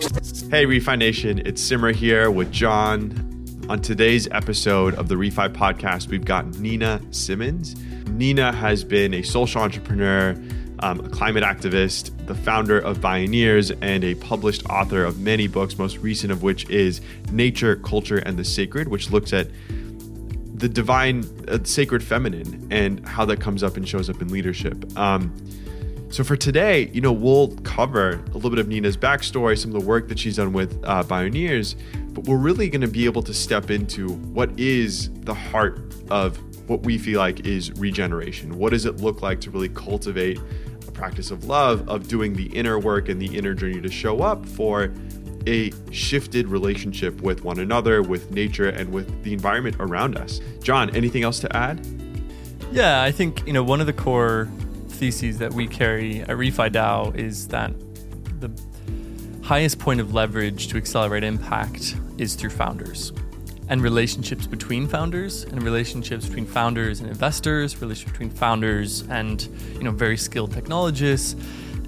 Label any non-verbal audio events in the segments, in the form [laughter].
Hey, Refi Nation, it's Simar here with John. On today's episode of the Refi Podcast, we've got Nina Simons. Nina has been a social entrepreneur, um, a climate activist, the founder of Bioneers, and a published author of many books, most recent of which is Nature, Culture, and the Sacred, which looks at the divine, uh, sacred feminine and how that comes up and shows up in leadership. Um, so for today, you know, we'll cover a little bit of Nina's backstory, some of the work that she's done with uh, Bioneers, but we're really going to be able to step into what is the heart of what we feel like is regeneration. What does it look like to really cultivate a practice of love, of doing the inner work and the inner journey to show up for a shifted relationship with one another, with nature, and with the environment around us. John, anything else to add? Yeah, I think, you know, one of the core theses that we carry at Refi DAO is that the highest point of leverage to accelerate impact is through founders and relationships between founders and relationships between founders and investors, relationships between founders and you know very skilled technologists.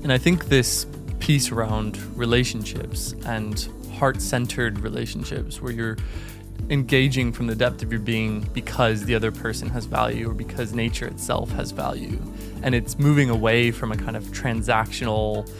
And I think this piece around relationships and heart-centered relationships where you're engaging from the depth of your being because the other person has value or because nature itself has value. And it's moving away from a kind of transactional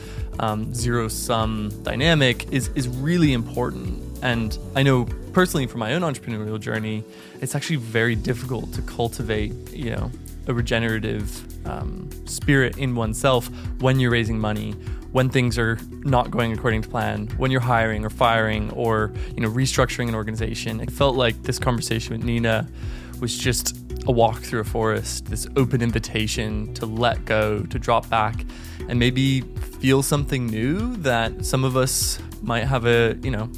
um, zero sum dynamic is, is really important. And I know personally from my own entrepreneurial journey, it's actually very difficult to cultivate, you know, a regenerative um, spirit in oneself when you're raising money when things are not going according to plan, when you're hiring or firing or you know restructuring an organization. It felt like this conversation with Nina was just a walk through a forest, this open invitation to let go, to drop back, and maybe feel something new that some of us might have a you know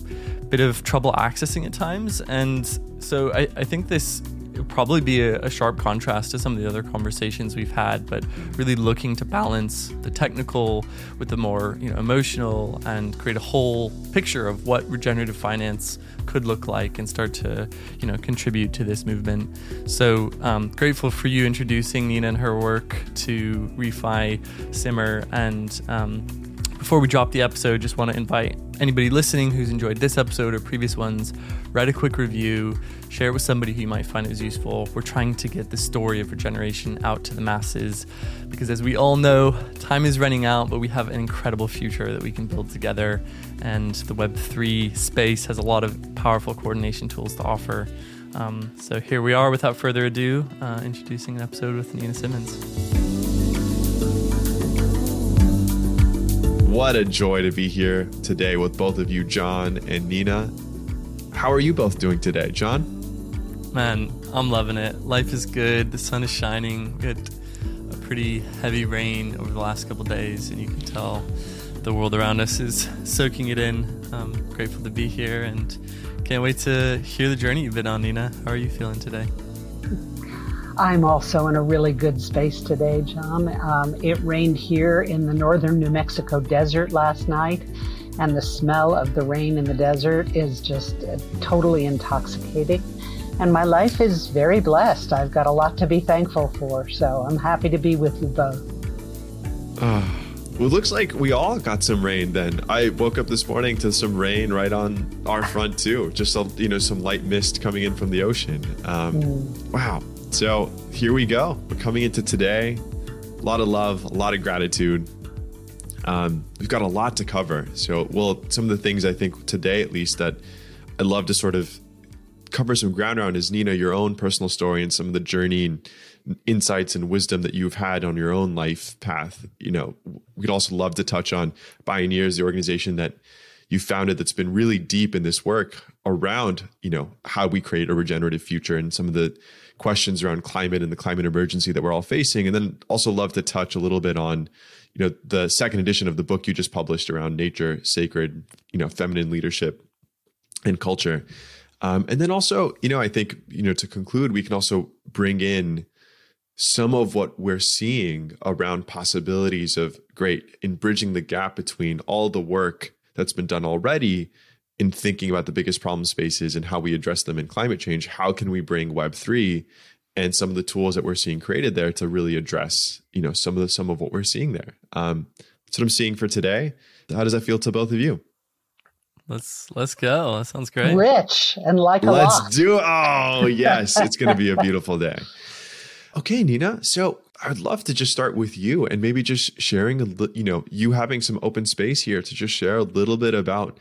bit of trouble accessing at times. And so I, I think this probably be a, a, sharp contrast to some of the other conversations we've had, but really looking to balance the technical with the more you know emotional and create a whole picture of what regenerative finance could look like and start to you know contribute to this movement. So um, grateful for you introducing Nina and her work to Refi Simar and. Um, before we drop the episode, just want to invite anybody listening who's enjoyed this episode or previous ones, write a quick review, share it with somebody who you might find is useful. We're trying to get the story of regeneration out to the masses because, as we all know, time is running out, but we have an incredible future that we can build together. And the Web3 space has a lot of powerful coordination tools to offer. Um, so here we are, without further ado, uh, introducing an episode with Nina Simons. What a joy to be here today with both of you, John and Nina. How are you both doing today, John? Man, I'm loving it. Life is good. The sun is shining. We had a pretty heavy rain over the last couple days, and you can tell the world around us is soaking it in. I'm grateful to be here and can't wait to hear the journey you've been on, Nina. How are you feeling today? I'm also in a really good space today, John. Um, it rained here in the northern New Mexico desert last night, and the smell of the rain in the desert is just uh, totally intoxicating. And my life is very blessed. I've got a lot to be thankful for, so I'm happy to be with you both. Uh, [sighs] well, it looks like we all got some rain then. I woke up this morning to some rain right on our front too. Just a, you know some light mist coming in from the ocean. Um, mm. Wow, so here we go. We're coming into today. A lot of love, a lot of gratitude. Um, we've got a lot to cover. So, well, some of the things I think today, at least, that I'd love to sort of cover some ground around is Nina, your own personal story and some of the journey and insights and wisdom that you've had on your own life path. You know, we'd also love to touch on Bioneers, the organization that you founded that's been really deep in this work around, you know, how we create a regenerative future and some of the questions around climate and the climate emergency that we're all facing. And then also love to touch a little bit on, you know, the second edition of the book you just published around nature, sacred, you know, feminine leadership and culture. Um, and then also, you know, I think, you know, to conclude, we can also bring in some of what we're seeing around possibilities of great in bridging the gap between all the work that's been done already in thinking about the biggest problem spaces and how we address them in climate change, how can we bring Web3 and some of the tools that we're seeing created there to really address, you know, some of the some of what we're seeing there. Um, that's what I'm seeing for today. How does that feel to both of you? Let's let's go. That sounds great. Rich and like a Let's lot. do Oh, yes. It's going to be a [laughs] beautiful day. Okay, Nina. So I'd love to just start with you and maybe just sharing, a li- you know, you having some open space here to just share a little bit about,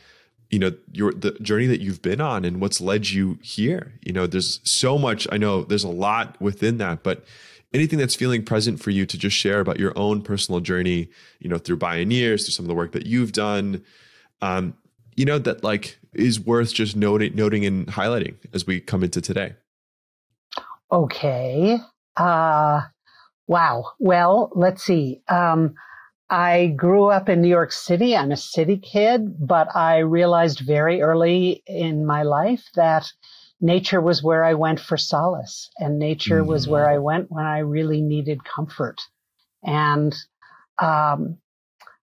you know, your the journey that you've been on and what's led you here. You know, there's so much. I know there's a lot within that, but anything that's feeling present for you to just share about your own personal journey, you know, through Bioneers through some of the work that you've done, um, you know, that like is worth just noting, noting and highlighting as we come into today. Okay. Uh, wow. Well, let's see. Um, I grew up in New York City. I'm a city kid, but I realized very early in my life that nature was where I went for solace, and nature was where I went when I really needed comfort. And um,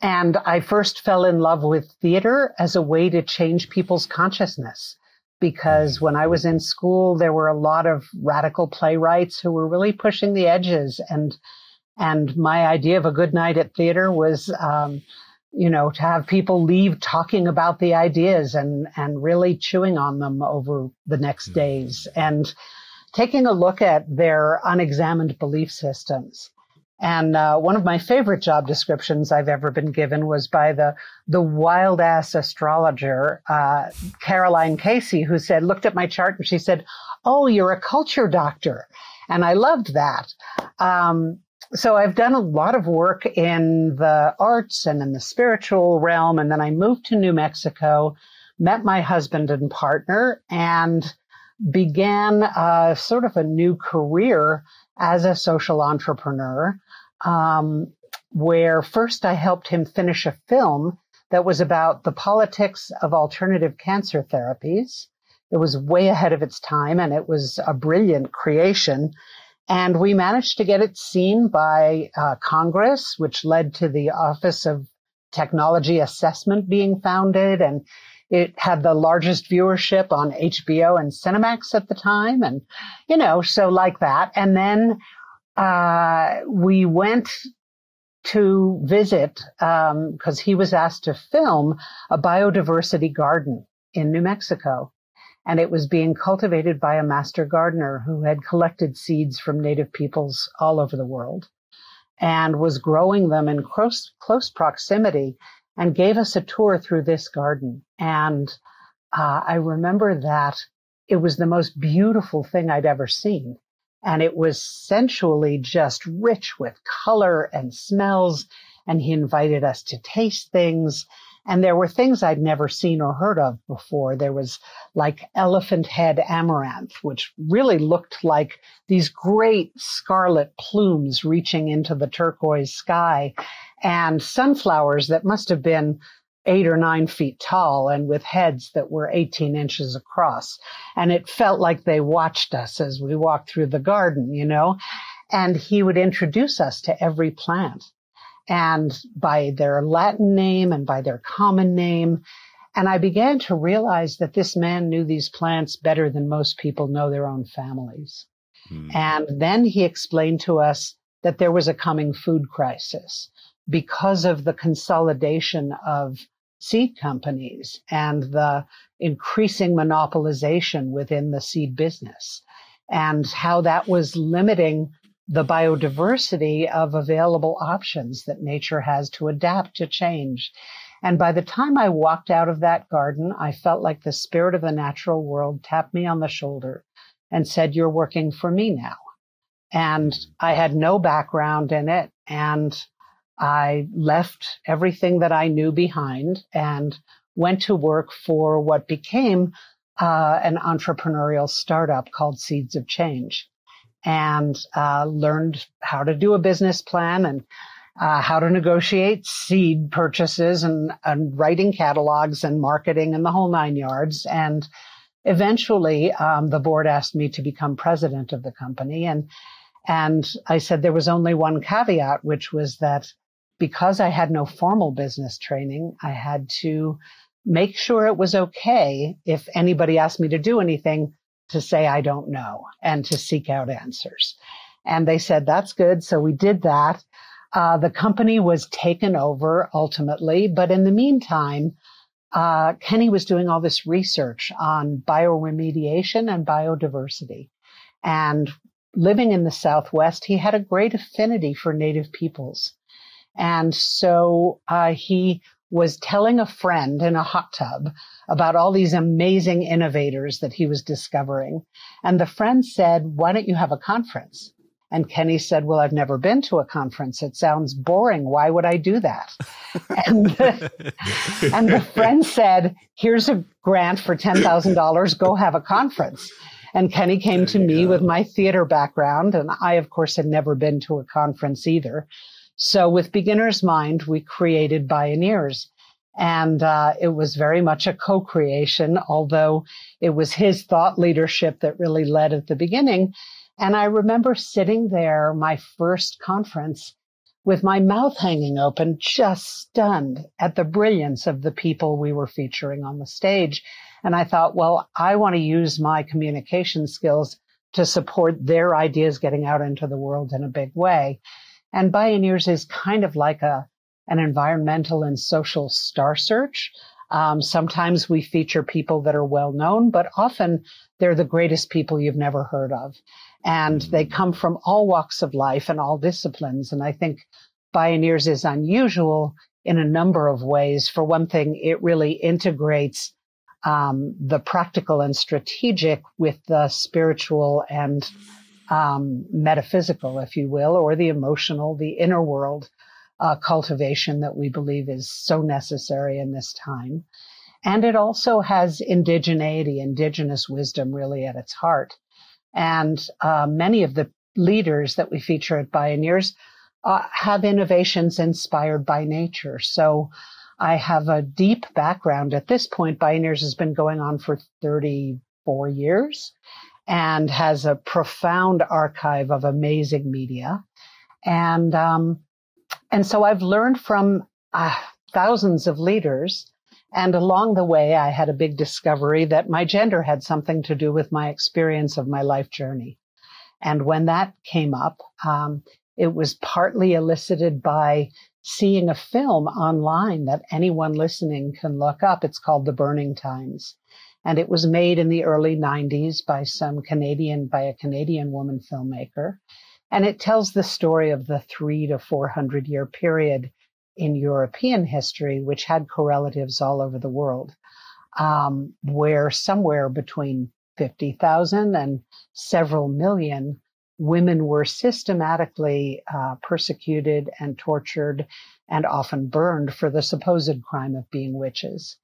and I first fell in love with theater as a way to change people's consciousness. Because when I was in school, there were a lot of radical playwrights who were really pushing the edges. And, and my idea of a good night at theater was, um, you know, to have people leave talking about the ideas and, and really chewing on them over the next days and taking a look at their unexamined belief systems. And uh, one of my favorite job descriptions I've ever been given was by the the wild ass astrologer uh, Caroline Casey, who said, looked at my chart and she said, "Oh, you're a culture doctor," and I loved that. Um, so I've done a lot of work in the arts and in the spiritual realm, and then I moved to New Mexico, met my husband and partner, and began uh, sort of a new career as a social entrepreneur um, where first I helped him finish a film that was about the politics of alternative cancer therapies. It was way ahead of its time and it was a brilliant creation. And we managed to get it seen by uh, Congress, which led to the Office of Technology Assessment being founded. And it had the largest viewership on HBO and Cinemax at the time. And, you know, so like that. And then uh, we went to visit because um, he was asked to film a biodiversity garden in New Mexico. And it was being cultivated by a master gardener who had collected seeds from native peoples all over the world and was growing them in close, close proximity and gave us a tour through this garden. And uh, I remember that it was the most beautiful thing I'd ever seen and it was sensually just rich with color and smells. And he invited us to taste things. And there were things I'd never seen or heard of before. There was like elephant head amaranth, which really looked like these great scarlet plumes reaching into the turquoise sky, and sunflowers that must have been eight or nine feet tall and with heads that were 18 inches across. And it felt like they watched us as we walked through the garden, you know, and he would introduce us to every plant and by their Latin name and by their common name. And I began to realize that this man knew these plants better than most people know their own families. Mm. And then he explained to us that there was a coming food crisis because of the consolidation of seed companies and the increasing monopolization within the seed business and how that was limiting the biodiversity of available options that nature has to adapt to change. And by the time I walked out of that garden, I felt like the spirit of the natural world tapped me on the shoulder and said, You're working for me now. And I had no background in it. And I left everything that I knew behind and went to work for what became uh, an entrepreneurial startup called Seeds of Change and uh, learned how to do a business plan and uh, how to negotiate seed purchases and, and, writing catalogs and marketing and the whole nine yards. And eventually, um, the board asked me to become president of the company. And, and I said there was only one caveat, which was that because I had no formal business training, I had to make sure it was okay if anybody asked me to do anything to say I don't know and to seek out answers. And they said, that's good. So we did that. Uh, the company was taken over ultimately, but in the meantime, uh, Kenny was doing all this research on bioremediation and biodiversity. And living in the Southwest, he had a great affinity for Native peoples. And so uh, he was telling a friend in a hot tub about all these amazing innovators that he was discovering. And the friend said, Why don't you have a conference? And Kenny said, Well, I've never been to a conference. It sounds boring. Why would I do that? [laughs] and, the, and the friend said, Here's a grant for $10,000. Go have a conference. And Kenny came to me go. with my theater background. And I, of course, had never been to a conference either. So with Beginner's Mind, we created Bioneers. And uh, it was very much a co creation, although it was his thought leadership that really led at the beginning. And I remember sitting there, my first conference, with my mouth hanging open, just stunned at the brilliance of the people we were featuring on the stage. And I thought, well, I want to use my communication skills to support their ideas getting out into the world in a big way. And Bioneers is kind of like a an environmental and social star search. Um, sometimes we feature people that are well known, but often they're the greatest people you've never heard of. And they mm. come from all walks of life and all disciplines. And I think Bioneers is unusual in a number of ways. For one thing, it really integrates um, the practical and strategic with the spiritual and um, metaphysical, if you will, or the emotional, the inner world uh, cultivation that we believe is so necessary in this time. And it also has indigeneity, indigenous wisdom really at its heart. And uh, many of the leaders that we feature at Bioneers uh, have innovations inspired by nature. So I have a deep background at this point. Bioneers has been going on for 34 years and has a profound archive of amazing media. And um, and so I've learned from uh, thousands of leaders. And along the way, I had a big discovery that my gender had something to do with my experience of my life journey. And when that came up, um, it was partly elicited by seeing a film online that anyone listening can look up. It's called The Burning Times. And it was made in the early 90s by some Canadian, by a Canadian woman filmmaker. And it tells the story of the three to 400 year period in European history, which had correlatives all over the world, um, where somewhere between 50,000 and several million women were systematically uh, persecuted and tortured and often burned for the supposed crime of being witches.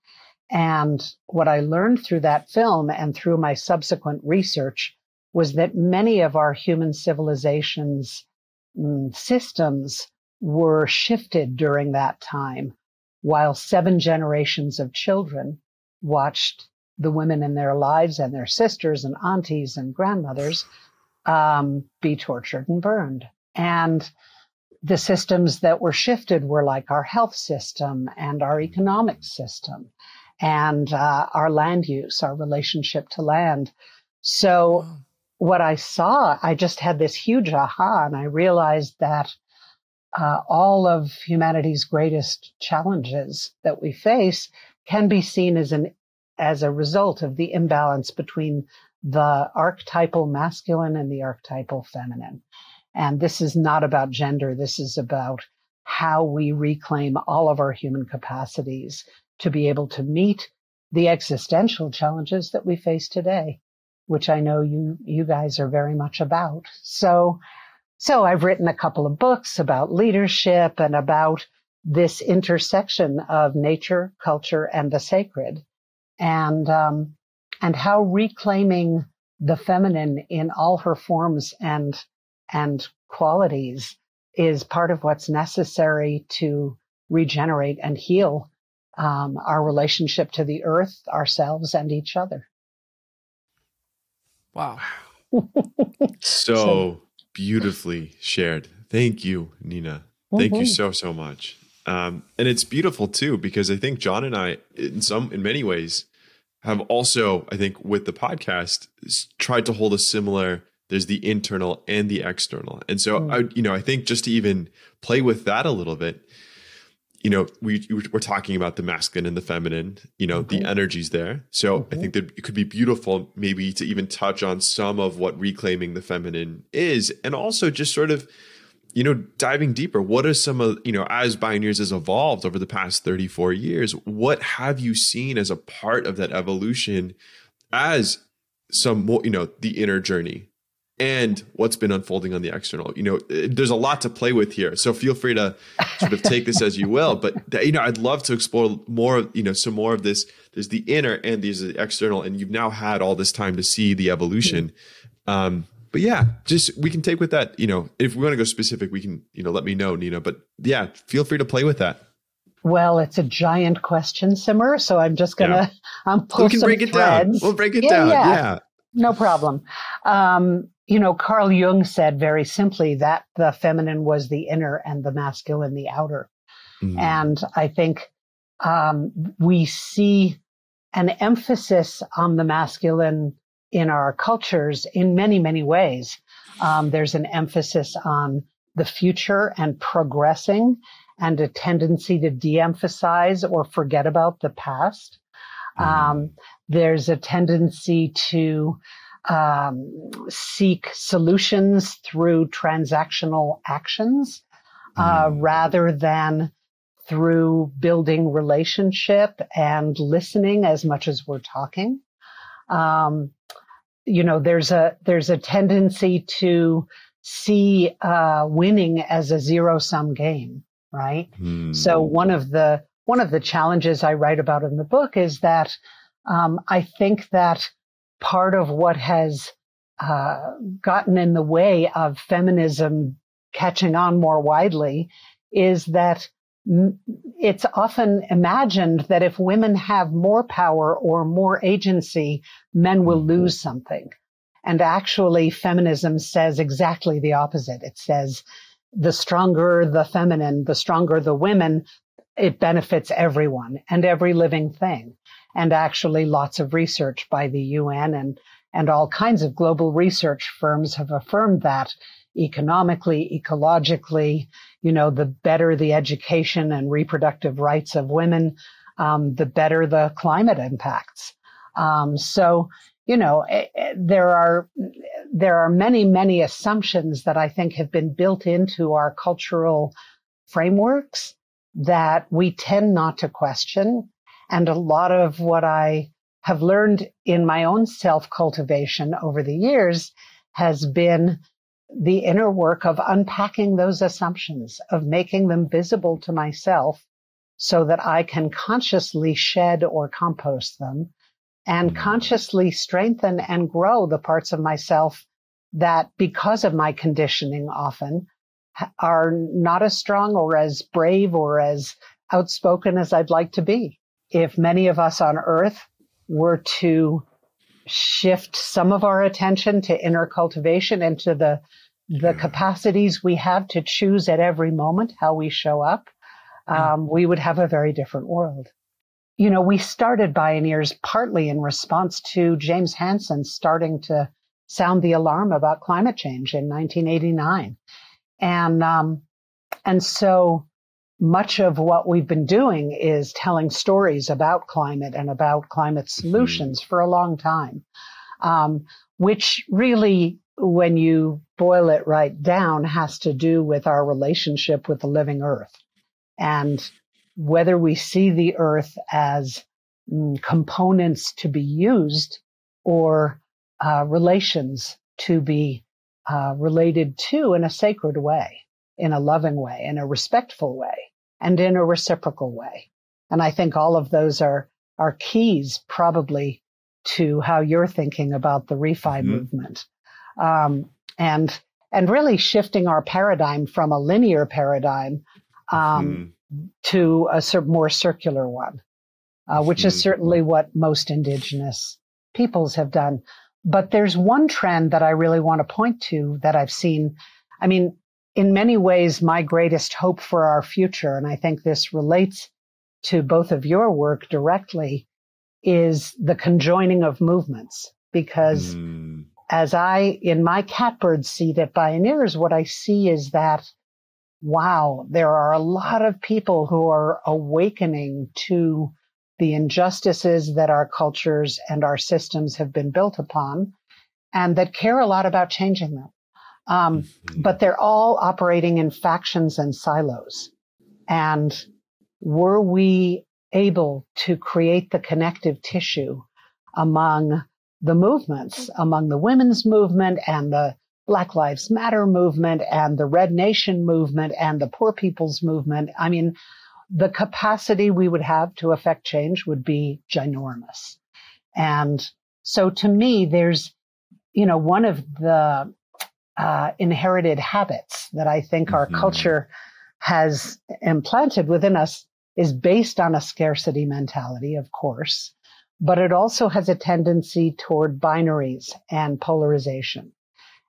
And what I learned through that film and through my subsequent research was that many of our human civilizations mm, systems were shifted during that time, while seven generations of children watched the women in their lives and their sisters and aunties and grandmothers um, be tortured and burned. And the systems that were shifted were like our health system and our economic system and uh, our land use, our relationship to land. So what I saw, I just had this huge aha, and I realized that uh, all of humanity's greatest challenges that we face can be seen as an as a result of the imbalance between the archetypal masculine and the archetypal feminine. And this is not about gender. This is about how we reclaim all of our human capacities to be able to meet the existential challenges that we face today which I know you you guys are very much about. So so I've written a couple of books about leadership and about this intersection of nature, culture, and the sacred, and um, and how reclaiming the feminine in all her forms and and qualities is part of what's necessary to regenerate and heal um, our relationship to the earth, ourselves, and each other. Wow. [laughs] so beautifully shared. Thank you, Nina. Thank mm-hmm. you so so much. Um, and it's beautiful too because I think John and I, in some, in many ways, have also, I think, with the podcast, tried to hold a similar. There's the internal and the external, and so mm. I, you know, I think just to even play with that a little bit, you know, we we're talking about the masculine and the feminine. You know, mm-hmm. the energies there. So mm-hmm. I think that it could be beautiful, maybe to even touch on some of what reclaiming the feminine is, and also just sort of, you know, diving deeper. What are some of you know, as Bioneers has evolved over the past thirty four years? What have you seen as a part of that evolution, as some more, you know, the inner journey and what's been unfolding on the external. You know, there's a lot to play with here. So feel free to sort of take this as you will. But you know, I'd love to explore more. You know, some more of this. There's the inner and there's the external, and you've now had all this time to see the evolution. Um, but yeah, just we can take with that. You know, if we want to go specific, we can. You know, let me know, Nina. But yeah, feel free to play with that. Well, it's a giant question, Simar. So I'm just gonna yeah. [laughs] um, pull we can some break it threads. down. We'll break it yeah, down. Yeah. yeah. No problem. Um, you know, Carl Jung said very simply that the feminine was the inner and the masculine the outer. Mm-hmm. And I think um, we see an emphasis on the masculine in our cultures in many, many ways. Um, there's an emphasis on the future and progressing and a tendency to de emphasize or forget about the past. Mm-hmm. Um, there's a tendency to um, seek solutions through transactional actions uh, mm. rather than through building relationship and listening as much as we're talking. Um, you know, there's a there's a tendency to see uh, winning as a zero sum game, right? Mm. So one of the one of the challenges I write about in the book is that um, I think that part of what has uh, gotten in the way of feminism catching on more widely is that it's often imagined that if women have more power or more agency, men will mm-hmm. lose something. And actually, feminism says exactly the opposite. It says the stronger the feminine, the stronger the women, it benefits everyone and every living thing and actually lots of research by the UN and, and all kinds of global research firms have affirmed that economically, ecologically, you know, the better the education and reproductive rights of women, um, the better the climate impacts. Um, so, you know, eh, eh, there are there are many many assumptions that I think have been built into our cultural frameworks that we tend not to question and a lot of what I have learned in my own self cultivation over the years has been the inner work of unpacking those assumptions, of making them visible to myself so that I can consciously shed or compost them and mm-hmm. consciously strengthen and grow the parts of myself that because of my conditioning often are not as strong or as brave or as outspoken as I'd like to be. If many of us on earth were to shift some of our attention to inner cultivation and to the the capacities we have to choose at every moment how we show up, um, we would have a very different world. You know, we started Bioneers partly in response to James Hansen starting to sound the alarm about climate change in 1989, and um, and so much of what we've been doing is telling stories about climate and about climate mm-hmm. solutions mm-hmm. for a long time, um, which really, when you boil it right down, has to do with our relationship with the living earth and whether we see the earth as mm, components to be used or uh, relations to be uh, related to in a sacred way in a loving way, in a respectful way, and in a reciprocal way. And I think all of those are, are keys probably to how you're thinking about the refi mm-hmm. movement. Um, and, and really shifting our paradigm from a linear paradigm, um, mm. to a more circular one, uh, which mm. is certainly what most indigenous peoples have done. But there's one trend that I really want to point to that I've seen. I mean, in many ways my greatest hope for our future, and I think this relates to both of your work directly, is the conjoining of movements. Because mm. as I, in my catbird seat at Bioneers, what I see is that wow, there are a lot of people who are awakening to the injustices that our cultures and our systems have been built upon and that care a lot about changing them. Um, mm-hmm. But they're all operating in factions and silos. And were we able to create the connective tissue among the movements, among the women's movement and the Black Lives Matter movement and the Red Nation movement and the Poor People's movement. I mean, the capacity we would have to affect change would be ginormous. And so to me, there's, you know, one of the uh, inherited habits that I think our mm-hmm. culture has implanted within us is based on a scarcity mentality, of course, but it also has a tendency toward binaries and polarization.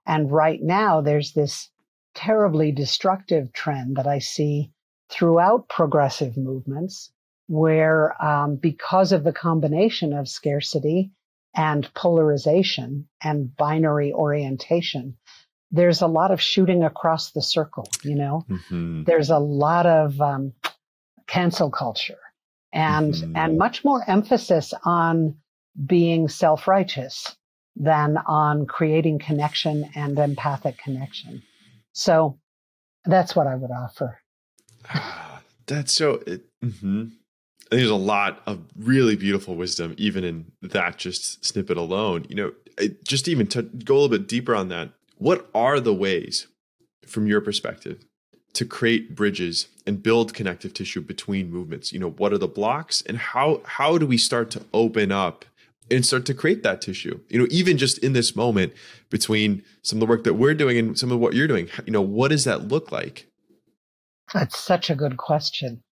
And right now, there's this terribly destructive trend that I see throughout progressive movements, where um, because of the combination of scarcity and polarization and binary orientation, there's a lot of shooting across the circle. You know, mm-hmm. there's a lot of um, cancel culture and mm-hmm. and much more emphasis on being self-righteous than on creating connection and empathic connection. So that's what I would offer. [sighs] That's so. It, mm-hmm. There's a lot of really beautiful wisdom, even in that just snippet alone. You know, just even to go a little bit deeper on that, what are the ways, from your perspective, to create bridges and build connective tissue between movements? You know, what are the blocks, and how how do we start to open up and start to create that tissue. You know, even just in this moment between some of the work that we're doing and some of what you're doing, you know, what does that look like? That's such a good question.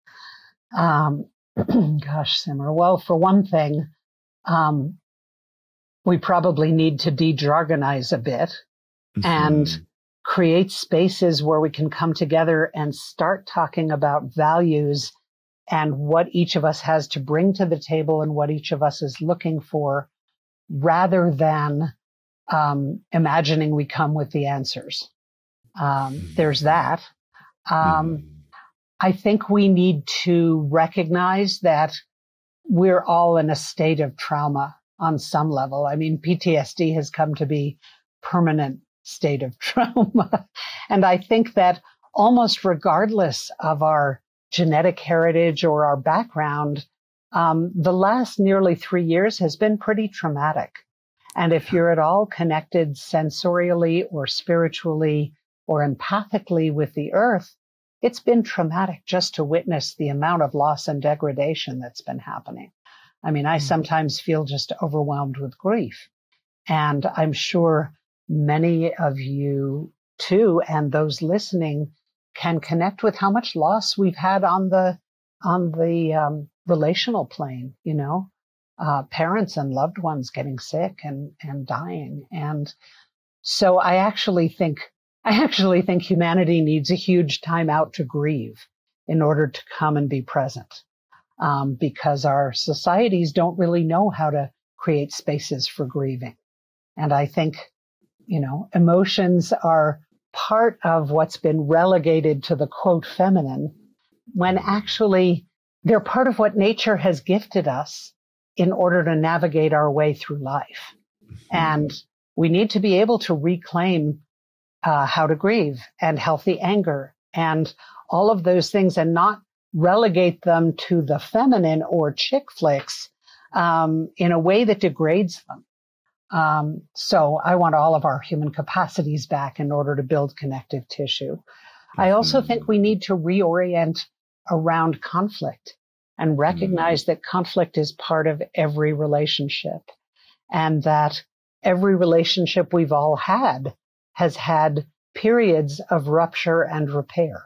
Um, [clears throat] gosh, Simar. Well, for one thing, um, we probably need to de-jargonize a bit mm-hmm. and create spaces where we can come together and start talking about values and what each of us has to bring to the table and what each of us is looking for rather than um, imagining we come with the answers. Um, there's that. Um, mm-hmm. I think we need to recognize that we're all in a state of trauma on some level. I mean, PTSD has come to be permanent state of [laughs] trauma. and I think that almost regardless of our genetic heritage or our background, um, the last nearly three years has been pretty traumatic. And if you're at all connected sensorially or spiritually or empathically with the earth, it's been traumatic just to witness the amount of loss and degradation that's been happening. I mean, I mm-hmm. sometimes feel just overwhelmed with grief. And I'm sure many of you too, and those listening can connect with how much loss we've had on the, on the um, relational plane, you know, uh, parents and loved ones getting sick and, and dying. And so I actually think I actually think humanity needs a huge time out to grieve in order to come and be present. Um, because our societies don't really know how to create spaces for grieving. And I think, you know, emotions are part of what's been relegated to the quote feminine when actually they're part of what nature has gifted us in order to navigate our way through life. And we need to be able to reclaim uh, how to grieve and healthy anger and all of those things and not relegate them to the feminine or chick flicks um, in a way that degrades them. Um, so I want all of our human capacities back in order to build connective tissue. I also think mm-hmm. we need to reorient around conflict and recognize mm-hmm. that conflict is part of every relationship and that every relationship we've all had has had periods of rupture and repair.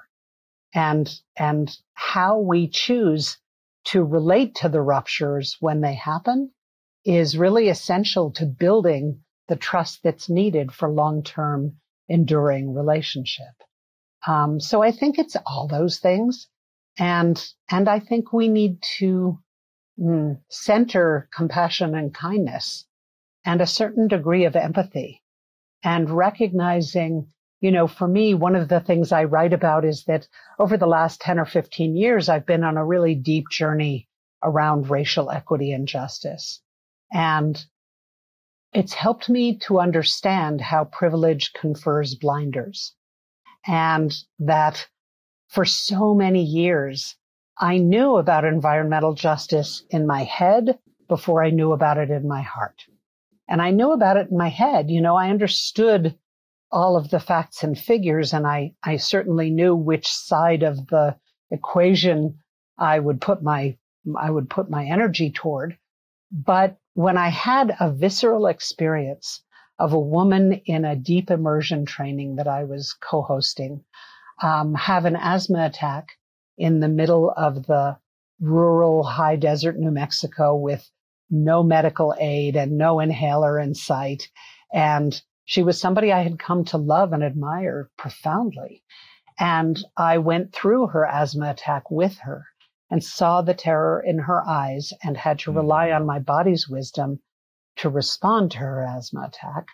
And, and how we choose to relate to the ruptures when they happen is really essential to building the trust that's needed for long-term enduring relationship. Um, so I think it's all those things. And, and I think we need to mm, center compassion and kindness and a certain degree of empathy and recognizing you know, for me, one of the things I write about is that over the last 10 or 15 years, I've been on a really deep journey around racial equity and justice. And it's helped me to understand how privilege confers blinders and that for so many years, I knew about environmental justice in my head before I knew about it in my heart. And I knew about it in my head. You know, I understood all of the facts and figures, and I, I certainly knew which side of the equation I would put my I would put my energy toward. But when I had a visceral experience of a woman in a deep immersion training that I was co-hosting um, have an asthma attack in the middle of the rural high desert New Mexico with no medical aid and no inhaler in sight. And she was somebody I had come to love and admire profoundly. And I went through her asthma attack with her and saw the terror in her eyes and had to rely mm-hmm. on my body's wisdom to respond to her asthma attack.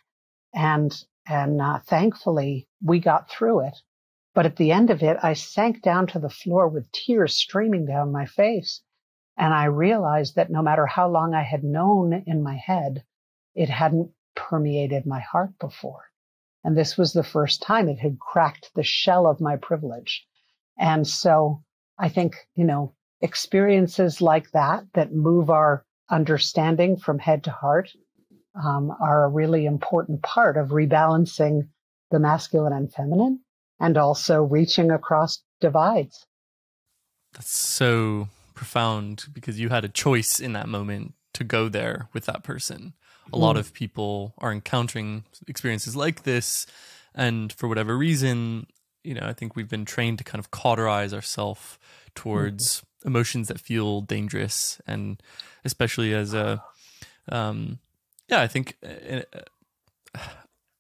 And, and uh, thankfully we got through it. But at the end of it, I sank down to the floor with tears streaming down my face. And I realized that no matter how long I had known in my head, it hadn't permeated my heart before. And this was the first time it had cracked the shell of my privilege. And so I think, you know, experiences like that that move our understanding from head to heart um, are a really important part of rebalancing the masculine and feminine and also reaching across divides. That's so profound because you had a choice in that moment to go there with that person. A mm. lot of people are encountering experiences like this, and for whatever reason, you know, I think we've been trained to kind of cauterize ourselves towards mm. emotions that feel dangerous, and especially as a, um, yeah, I think uh,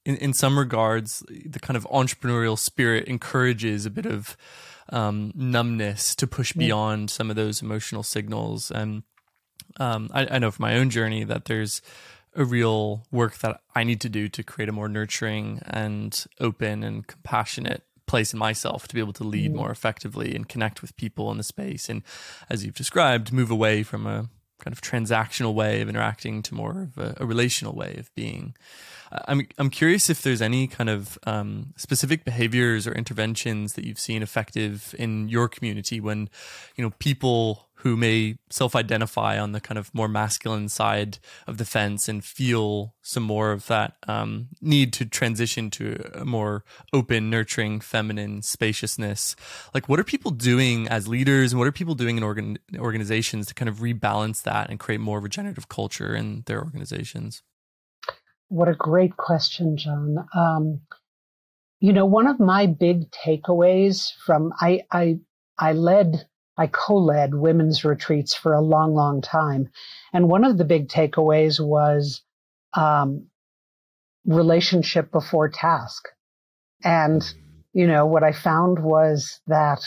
in, in some regards, the kind of entrepreneurial spirit encourages a bit of um, numbness to push beyond some of those emotional signals. And um, I, I know from my own journey that there's a real work that I need to do to create a more nurturing and open and compassionate place in myself to be able to lead more effectively and connect with people in the space. And as you've described, move away from a kind of transactional way of interacting to more of a, a relational way of being. I'm I'm curious if there's any kind of um, specific behaviors or interventions that you've seen effective in your community when, you know, people who may self-identify on the kind of more masculine side of the fence and feel some more of that um, need to transition to a more open, nurturing, feminine spaciousness. Like, what are people doing as leaders, and what are people doing in organ- organizations to kind of rebalance that and create more regenerative culture in their organizations? What a great question, John. Um, you know, one of my big takeaways from I I I led I co-led women's retreats for a long, long time, and one of the big takeaways was um, relationship before task. And you know what I found was that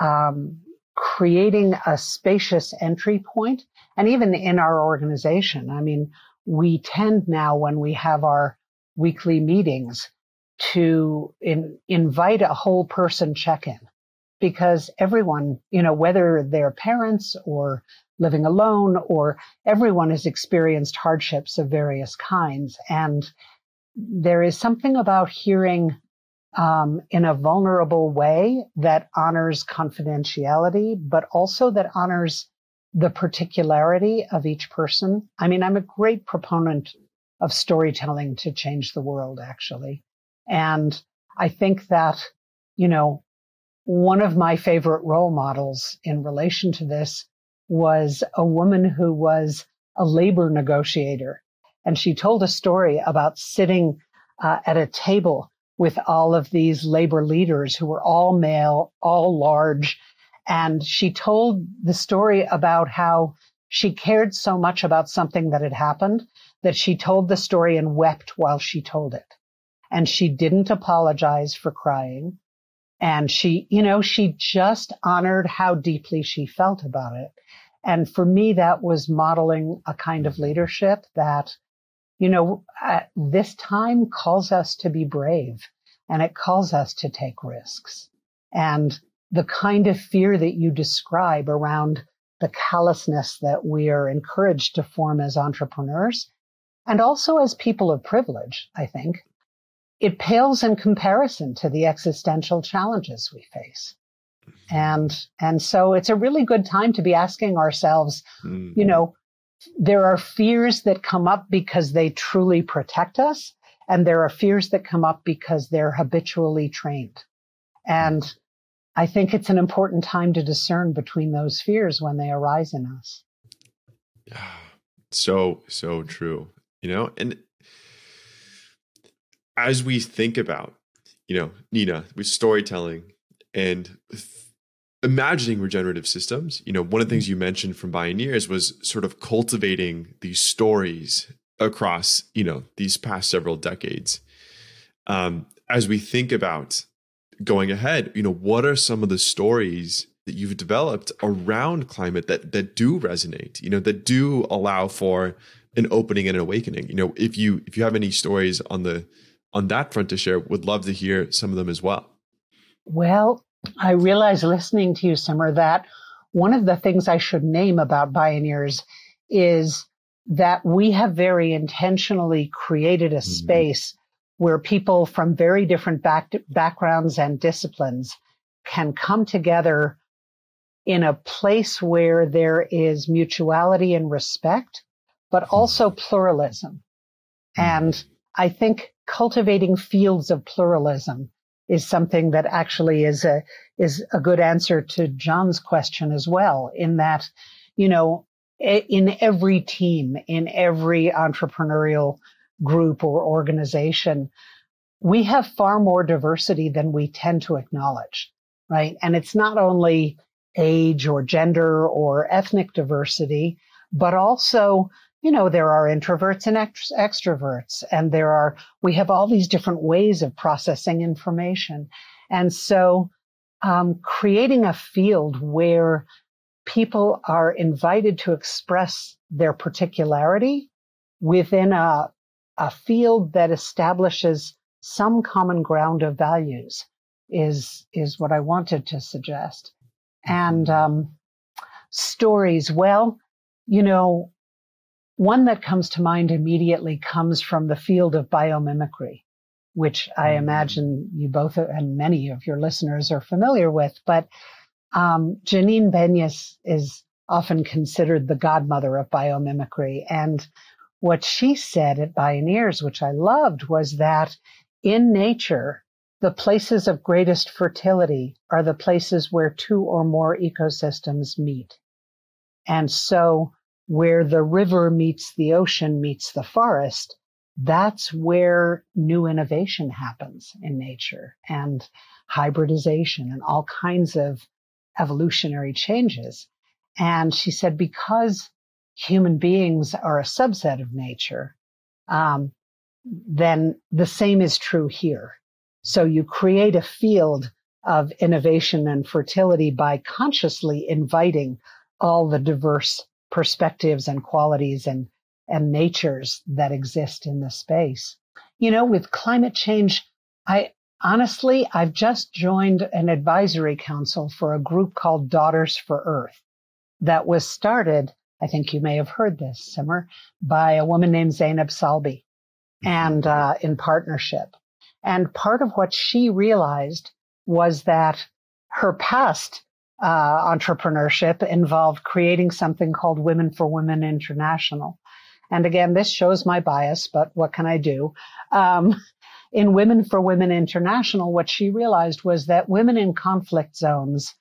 um, creating a spacious entry point, and even in our organization, I mean, we tend now when we have our weekly meetings to in, invite a whole person check-in because everyone, you know, whether they're parents or living alone or everyone has experienced hardships of various kinds. And there is something about hearing um, in a vulnerable way that honors confidentiality, but also that honors the particularity of each person. I mean, I'm a great proponent of storytelling to change the world, actually. And I think that, you know, one of my favorite role models in relation to this was a woman who was a labor negotiator. And she told a story about sitting uh, at a table with all of these labor leaders who were all male, all large, and she told the story about how she cared so much about something that had happened that she told the story and wept while she told it. And she didn't apologize for crying. And she, you know, she just honored how deeply she felt about it. And for me, that was modeling a kind of leadership that, you know, uh, this time calls us to be brave. and it calls us to take risks. And the kind of fear that you describe around the callousness that we are encouraged to form as entrepreneurs and also as people of privilege, I think, it pales in comparison to the existential challenges we face. And, and so it's a really good time to be asking ourselves, mm. you know, there are fears that come up because they truly protect us. And there are fears that come up because they're habitually trained. And I think it's an important time to discern between those fears when they arise in us. [sighs] So, so true. You know, and as we think about, you know, Nina, with storytelling and imagining regenerative systems, you know, one of the things you mentioned from Bioneers was sort of cultivating these stories across, you know, these past several decades. Um, as we think about going ahead, you know, what are some of the stories that you've developed around climate that that do resonate, you know, that do allow for an opening and an awakening? You know, if you if you have any stories on the on that front to share, would love to hear some of them as well. Well, I realize listening to you, Simar, that one of the things I should name about Bioneers is that we have very intentionally created a mm-hmm. space where people from very different back- backgrounds and disciplines can come together in a place where there is mutuality and respect, but hmm. also pluralism. Hmm. And I think cultivating fields of pluralism is something that actually is a is a good answer to John's question as well. In that, you know, in every team, in every entrepreneurial group or organization, we have far more diversity than we tend to acknowledge, right? And it's not only age or gender or ethnic diversity, but also you know, there are introverts and ext- extroverts, and there are, we have all these different ways of processing information. And so, um, creating a field where people are invited to express their particularity within a, a field that establishes some common ground of values is, is what I wanted to suggest. And, um, stories, well, you know, one that comes to mind immediately comes from the field of biomimicry, which I mm. imagine you both and many of your listeners are familiar with. But um, Janine Benyus is often considered the godmother of biomimicry. And what she said at Bioneers, which I loved, was that in nature, the places of greatest fertility are the places where two or more ecosystems meet. And so where the river meets the ocean meets the forest, that's where new innovation happens in nature and hybridization and all kinds of evolutionary changes. And she said, because human beings are a subset of nature, um, then the same is true here. So you create a field of innovation and fertility by consciously inviting all the diverse perspectives and qualities and, and natures that exist in the space. You know, with climate change, I honestly, I've just joined an advisory council for a group called Daughters for Earth that was started, I think you may have heard this, Simar, by a woman named Zainab Salbi and uh, in partnership. And part of what she realized was that her past uh, entrepreneurship involved creating something called Women for Women International. And again, this shows my bias, but what can I do? Um, in Women for Women International, what she realized was that women in conflict zones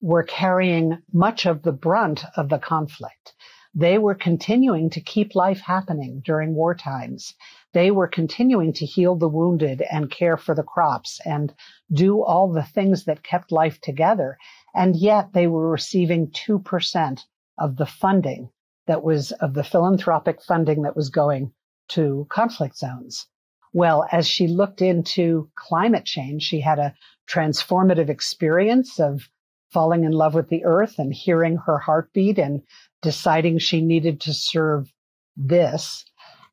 were carrying much of the brunt of the conflict. They were continuing to keep life happening during war times. They were continuing to heal the wounded and care for the crops and do all the things that kept life together. And yet they were receiving 2% of the funding that was of the philanthropic funding that was going to conflict zones. Well, as she looked into climate change, she had a transformative experience of falling in love with the earth and hearing her heartbeat and deciding she needed to serve this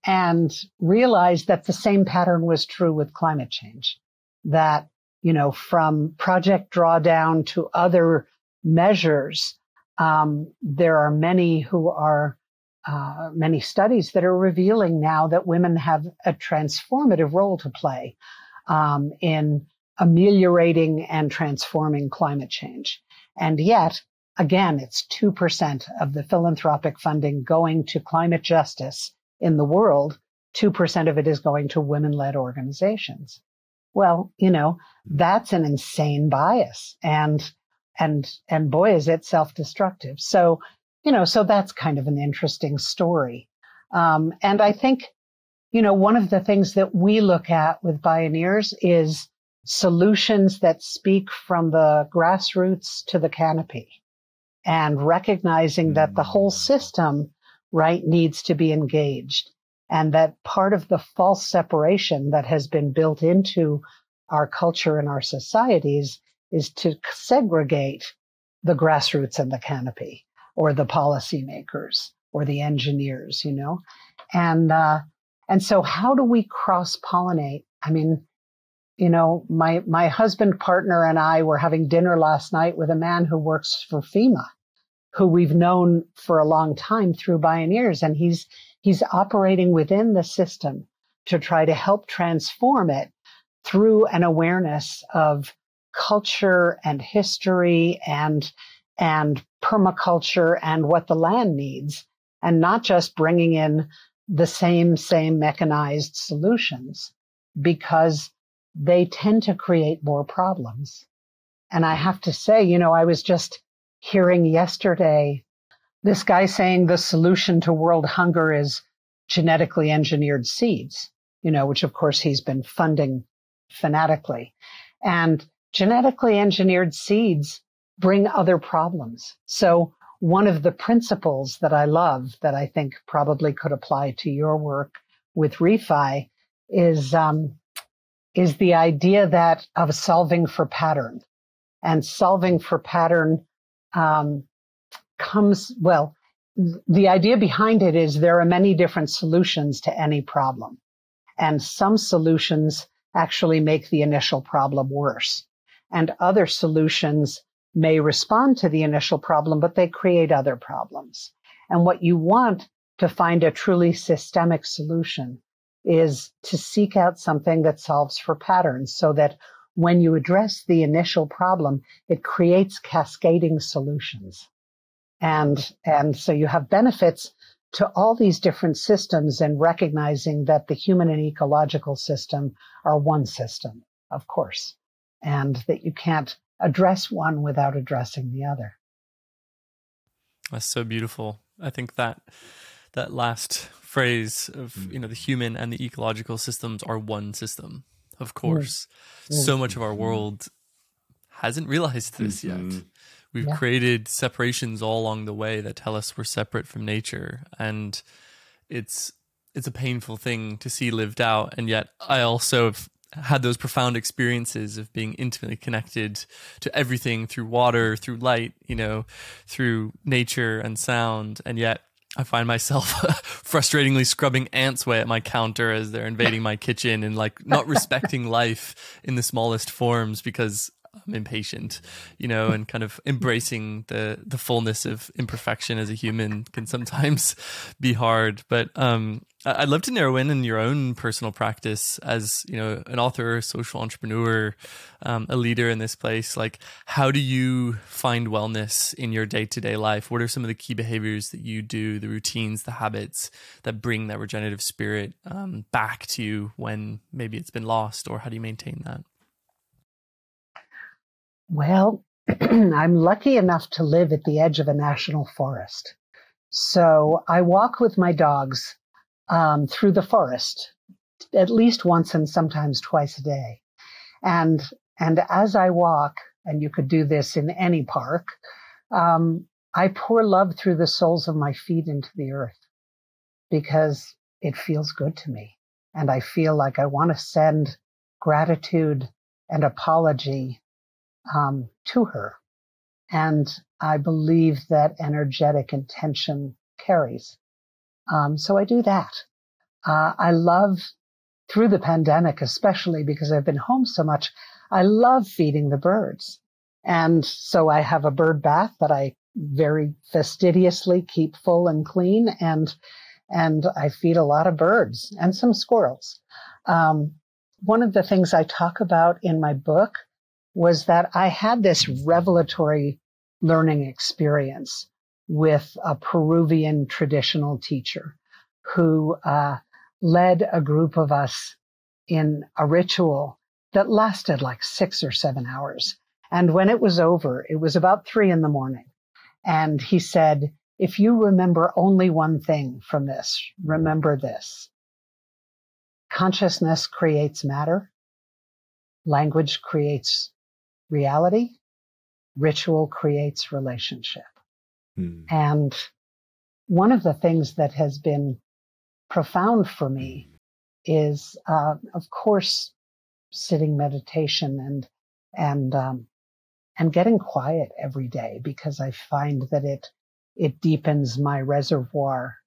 and realized that the same pattern was true with climate change. that, you know, from Project Drawdown to other measures, um, there are many who are, uh, many studies that are revealing now that women have a transformative role to play um, in ameliorating and transforming climate change. And yet, again, it's 2% of the philanthropic funding going to climate justice in the world. 2% of it is going to women led organizations. Well, you know, that's an insane bias. And, and, and boy, is it self destructive. So, you know, so that's kind of an interesting story. Um, and I think, you know, one of the things that we look at with Bioneers is solutions that speak from the grassroots to the canopy and recognizing that the whole system, right, needs to be engaged and that part of the false separation that has been built into our culture and our societies is to segregate the grassroots and the canopy or the policymakers or the engineers, you know? And, uh, and so how do we cross pollinate? I mean, you know, my, my husband partner and I were having dinner last night with a man who works for FEMA, who we've known for a long time through Bioneers. And he's, he's operating within the system to try to help transform it through an awareness of culture and history and, and permaculture and what the land needs and not just bringing in the same, same mechanized solutions because they tend to create more problems. And I have to say, you know, I was just hearing yesterday this guy saying the solution to world hunger is genetically engineered seeds, you know, which of course he's been funding fanatically. And genetically engineered seeds bring other problems. So one of the principles that I love that I think probably could apply to your work with ReFi is um, is the idea that of solving for pattern and solving for pattern um, comes well the idea behind it is there are many different solutions to any problem. And some solutions actually make the initial problem worse. And other solutions may respond to the initial problem but they create other problems. And what you want to find a truly systemic solution is to seek out something that solves for patterns so that when you address the initial problem, it creates cascading solutions. And, and so you have benefits to all these different systems and recognizing that the human and ecological system are one system, of course, and that you can't address one without addressing the other. That's so beautiful. I think that that last phrase of mm. you know the human and the ecological systems are one system of course mm. so much of our world hasn't realized this mm-hmm. yet we've yeah. created separations all along the way that tell us we're separate from nature. And it's it's a painful thing to see lived out. And yet i also have had those profound experiences of being intimately connected to everything through water through light you know through nature and sound. And yet I find myself [laughs] frustratingly scrubbing ants away at my counter as they're invading my kitchen and like not [laughs] respecting life in the smallest forms because I'm impatient, you know, and kind of embracing the the fullness of imperfection as a human can sometimes [laughs] be hard. But um, I'd love to narrow in in your own personal practice as you know an author, social entrepreneur, um, a leader in this place. Like, how do you find wellness in your day to day life? What are some of the key behaviors that you do, the routines, the habits that bring that regenerative spirit um, back to you when maybe it's been lost, or how do you maintain that? Well, [clears throat] I'm lucky enough to live at the edge of a national forest. So I walk with my dogs um, through the forest at least once and sometimes twice a day. And, and as I walk, and you could do this in any park, um, I pour love through the soles of my feet into the earth because it feels good to me. And I feel like I want to send gratitude and apology um, to her. And I believe that energetic intention carries. Um, so I do that. Uh, I love through the pandemic, especially because I've been home so much, I love feeding the birds. And so I have a bird bath that I very fastidiously keep full and clean and and I feed a lot of birds and some squirrels. Um, one of the things I talk about in my book was that I had this revelatory learning experience with a Peruvian traditional teacher who uh, led a group of us in a ritual that lasted like six or seven hours. And when it was over, it was about three in the morning. And he said, if you remember only one thing from this, remember this. Consciousness creates matter. Language creates reality. Ritual creates relationship. Hmm. And one of the things that has been profound for me is, uh, of course, sitting meditation and and um, and getting quiet every day because I find that it it deepens my reservoir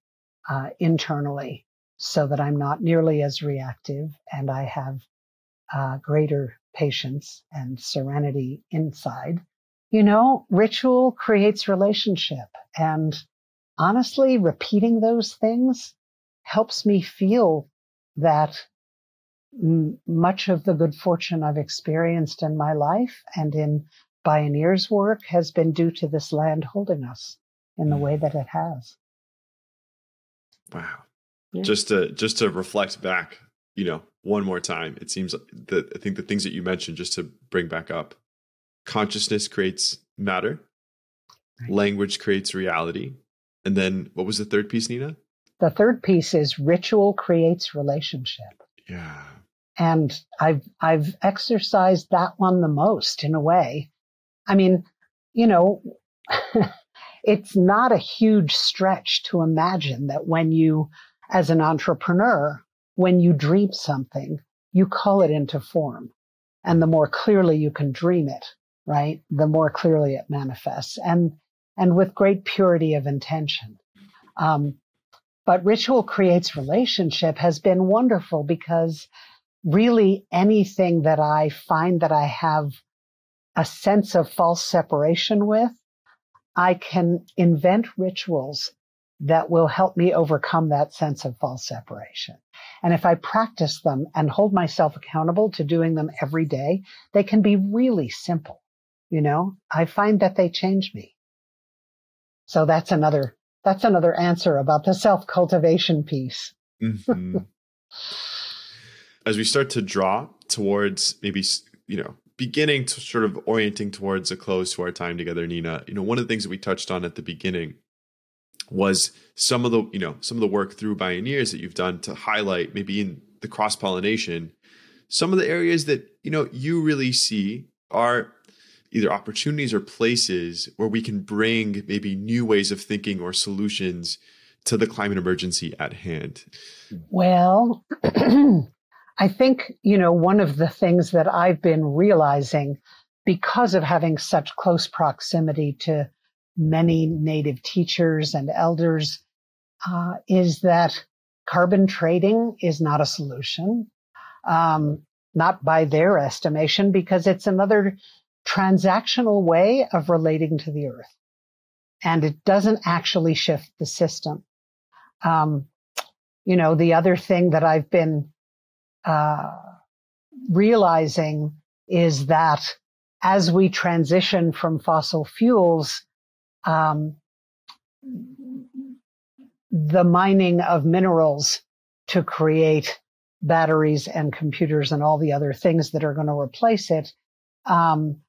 uh, internally so that I'm not nearly as reactive and I have uh, greater patience and serenity inside. You know, ritual creates relationship and honestly, repeating those things helps me feel that m- much of the good fortune I've experienced in my life and in Bioneer's work has been due to this land holding us in the mm. way that it has. Wow. Yeah. Just to just to reflect back, you know, one more time, it seems that I think the things that you mentioned just to bring back up consciousness creates matter, right. language creates reality. And then what was the third piece, Nina? The third piece is ritual creates relationship. Yeah. And I've I've exercised that one the most in a way. I mean, you know, [laughs] it's not a huge stretch to imagine that when you as an entrepreneur, when you dream something, you call it into form. And the more clearly you can dream it, right? The more clearly it manifests and and with great purity of intention. Um, but ritual creates relationship has been wonderful because really anything that I find that I have a sense of false separation with, I can invent rituals that will help me overcome that sense of false separation. And if I practice them and hold myself accountable to doing them every day, they can be really simple. You know, I find that they change me. So that's another that's another answer about the self cultivation piece. mm-hmm. [laughs] As we start to draw towards maybe, you know, beginning to sort of orienting towards a close to our time together, Nina, you know, one of the things that we touched on at the beginning was some of the, you know, some of the work through Bioneers that you've done to highlight maybe in the cross pollination, some of the areas that, you know, you really see are either opportunities or places where we can bring maybe new ways of thinking or solutions to the climate emergency at hand? Well, [clears throat] I think, you know, one of the things that I've been realizing because of having such close proximity to many native teachers and elders uh, is that carbon trading is not a solution, um, not by their estimation, because it's another transactional way of relating to the earth. And it doesn't actually shift the system. Um, you know, the other thing that I've been uh, realizing is that as we transition from fossil fuels, um, the mining of minerals to create batteries and computers and all the other things that are going to replace it um,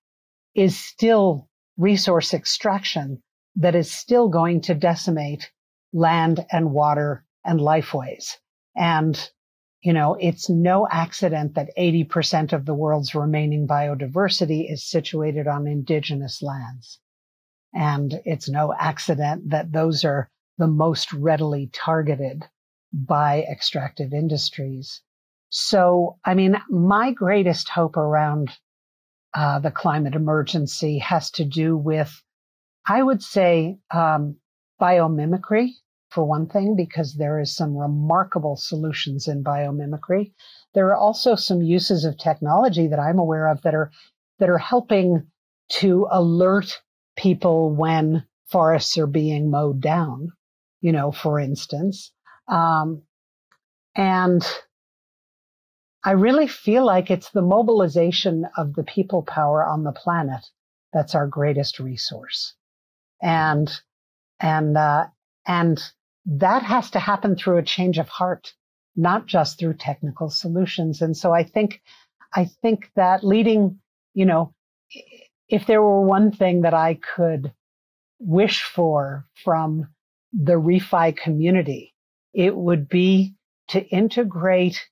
is still resource extraction that is still going to decimate land and water and lifeways. And, you know, it's no accident that 80% of the world's remaining biodiversity is situated on indigenous lands. And it's no accident that those are the most readily targeted by extractive industries. So, I mean, my greatest hope around uh, the climate emergency has to do with, I would say, um, biomimicry for one thing, because there is some remarkable solutions in biomimicry. There are also some uses of technology that I'm aware of that are that are helping to alert people when forests are being mowed down. You know, for instance, um, and I really feel like it's the mobilization of the people power on the planet that's our greatest resource. And, and, uh, and that has to happen through a change of heart, not just through technical solutions. And so I think, I think that leading, you know, if there were one thing that I could wish for from the refi community, it would be to integrate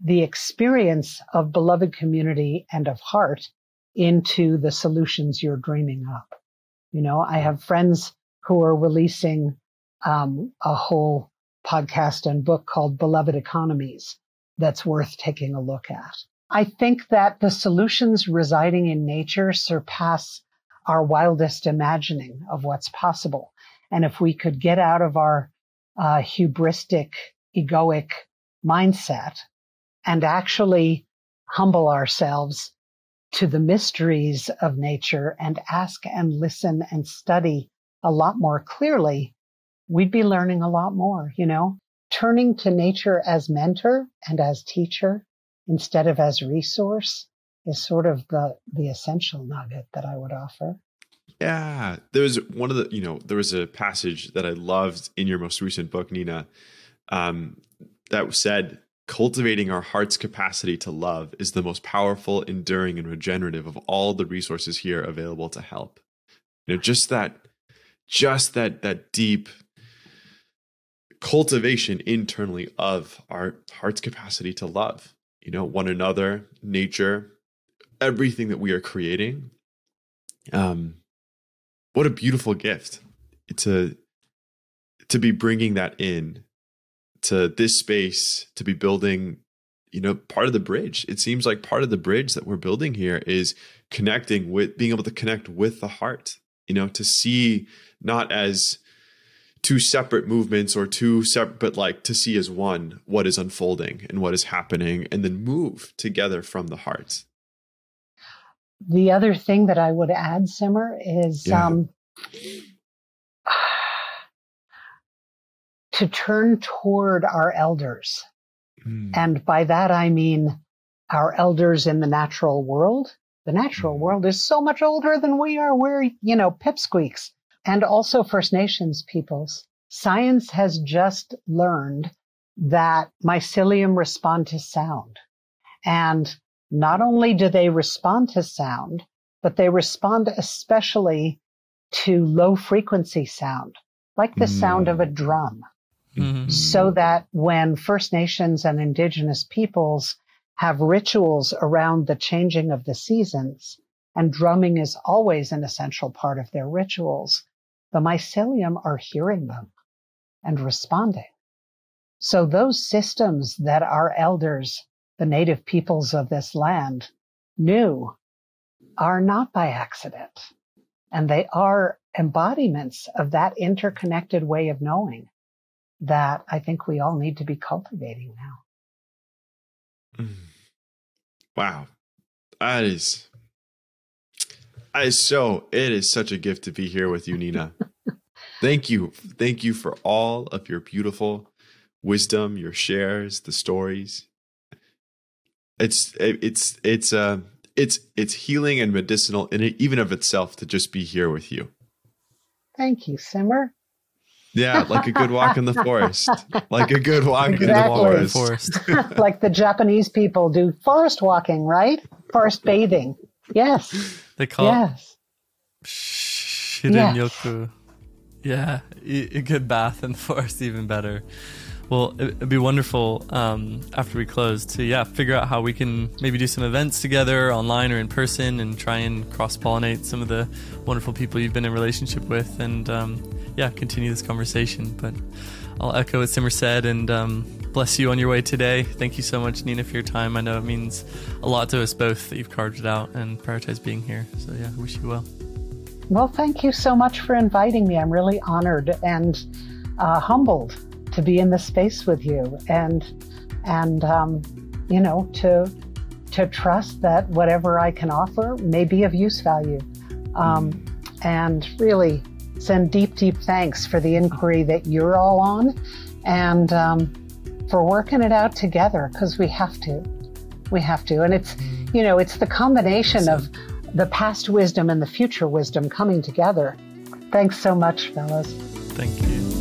the experience of beloved community and of heart into the solutions you're dreaming up. You know, I have friends who are releasing um, a whole podcast and book called Beloved Economies that's worth taking a look at. I think that the solutions residing in nature surpass our wildest imagining of what's possible. And if we could get out of our uh, hubristic, egoic mindset and actually humble ourselves to the mysteries of nature and ask and listen and study a lot more clearly, we'd be learning a lot more, you know, turning to nature as mentor and as teacher instead of as resource is sort of the the essential nugget that I would offer. Yeah, there was one of the you know there was a passage that I loved in your most recent book, Nina, um, that said cultivating our heart's capacity to love is the most powerful, enduring, and regenerative of all the resources here available to help. You know, just that, just that that deep cultivation internally of our heart's capacity to love you know, one another, nature, everything that we are creating. Um, what a beautiful gift to to be bringing that in to this space to be building you know part of the bridge it seems like part of the bridge that we're building here is connecting with being able to connect with the heart you know to see not as two separate movements or two separate, but like to see as one what is unfolding and what is happening and then move together from the heart. The other thing that I would add, Simar, is yeah. um, to turn toward our elders. Mm. And by that, I mean our elders in the natural world. The natural mm. world is so much older than we are. We're, you know, pipsqueaks and also First Nations peoples. Science has just learned that mycelium respond to sound. And not only do they respond to sound, but they respond especially to low frequency sound, like the mm. sound of a drum. Mm-hmm. So that when First Nations and Indigenous peoples have rituals around the changing of the seasons, and drumming is always an essential part of their rituals, the mycelium are hearing them and responding. So those systems that our elders, the native peoples of this land, knew are not by accident. And they are embodiments of that interconnected way of knowing that I think we all need to be cultivating now. Mm. Wow. That is that is so it is such a gift to be here with you, Nina. [laughs] Thank you. Thank you for all of your beautiful wisdom, your shares, the stories. It's it's it's uh it's it's healing and medicinal in it, even of itself to just be here with you. Thank you, Simar. Yeah, like a good walk in the forest. [laughs] Like a good walk exactly. in the forest. [laughs] like the Japanese people do forest walking, right? Forest bathing. Yes. They call yes. it Yoku. Yeah, a good bath in the [laughs] forest, even better. Well, it'd be wonderful um, after we close to yeah figure out how we can maybe do some events together online or in person and try and cross pollinate some of the wonderful people you've been in relationship with and um, yeah continue this conversation. But I'll echo what Simar said and um, bless you on your way today. Thank you so much, Nina, for your time. I know it means a lot to us both that you've carved it out and prioritized being here. So yeah, I wish you well. Well, thank you so much for inviting me. I'm really honored. And uh, humbled to be in this space with you and and um, you know to to trust that whatever I can offer may be of use value. Um, and really send deep, deep thanks for the inquiry that you're all on and um, for working it out together because we have to. We have to. And it's, you know, it's the combination of the past wisdom and the future wisdom coming together. Thanks so much, fellas. Thank you.